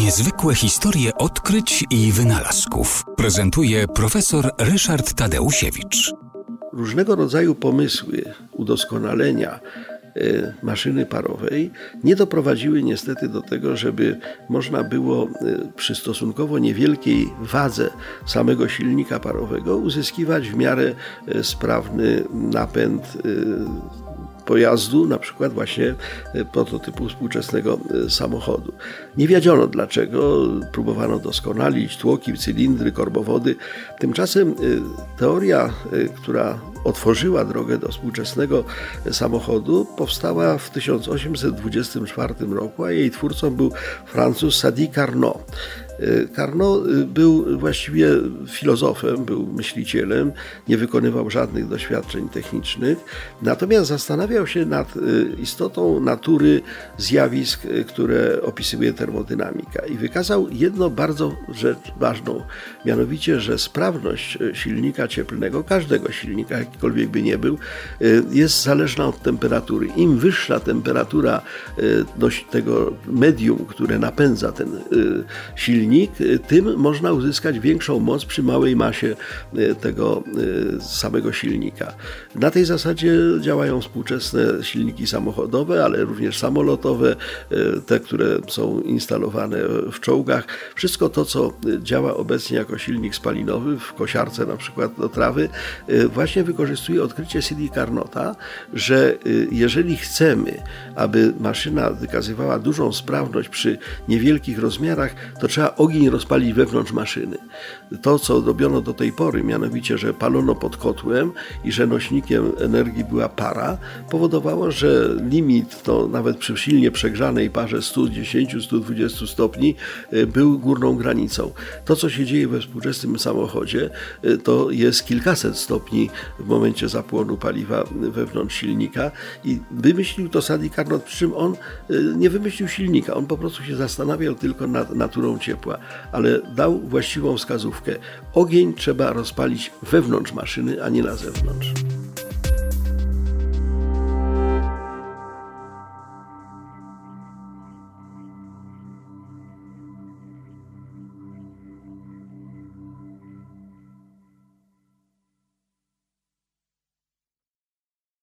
Niezwykłe historie odkryć i wynalazków prezentuje profesor Ryszard Tadeusiewicz. Różnego rodzaju pomysły udoskonalenia e, maszyny parowej nie doprowadziły niestety do tego, żeby można było e, przy stosunkowo niewielkiej wadze samego silnika parowego uzyskiwać w miarę e, sprawny napęd pojazdu, na przykład właśnie e, prototypu współczesnego e, samochodu. Nie wiedziano dlaczego, próbowano doskonalić tłoki, cylindry, korbowody. Tymczasem e, teoria, która otworzyła drogę do współczesnego samochodu, powstała w 1824 roku, a jej twórcą był Francuz Sadi Carnot. Carnot był właściwie filozofem, był myślicielem, nie wykonywał żadnych doświadczeń technicznych, natomiast zastanawiał się nad y, istotą natury zjawisk, y, które opisuje termodynamika i wykazał jedno bardzo rzecz ważną, mianowicie, że sprawność y, silnika cieplnego, każdego silnika, jakikolwiek by nie był, jest zależna od temperatury. Im wyższa temperatura tego medium, które napędza ten silnik, silnik, tym można uzyskać większą moc przy małej masie e, tego e, samego silnika. Na tej zasadzie działają współczesne silniki samochodowe, ale również samolotowe, te, które są instalowane w czołgach. Wszystko to, co działa obecnie jako silnik spalinowy, w kosiarce na przykład do trawy, właśnie wykorzystuje odkrycie CD Carnota, że jeżeli chcemy, aby maszyna wykazywała dużą sprawność przy niewielkich rozmiarach, to trzeba ogień rozpalić wewnątrz maszyny. To, co robiono do tej pory, mianowicie, że palono pod kotłem i że nośnikiem energii była para, powodowało, że limit, to nawet przy silnie przegrzanej parze 110-120 stopni, e, był górną granicą. To, co się dzieje we współczesnym samochodzie, e, to jest kilkaset stopni w momencie zapłonu paliwa wewnątrz silnika i wymyślił to Sadi Carnot, przy czym on e, nie wymyślił silnika, on po prostu się zastanawiał tylko nad naturą ciepła ale dał właściwą wskazówkę. Ogień trzeba rozpalić wewnątrz maszyny, a nie na zewnątrz.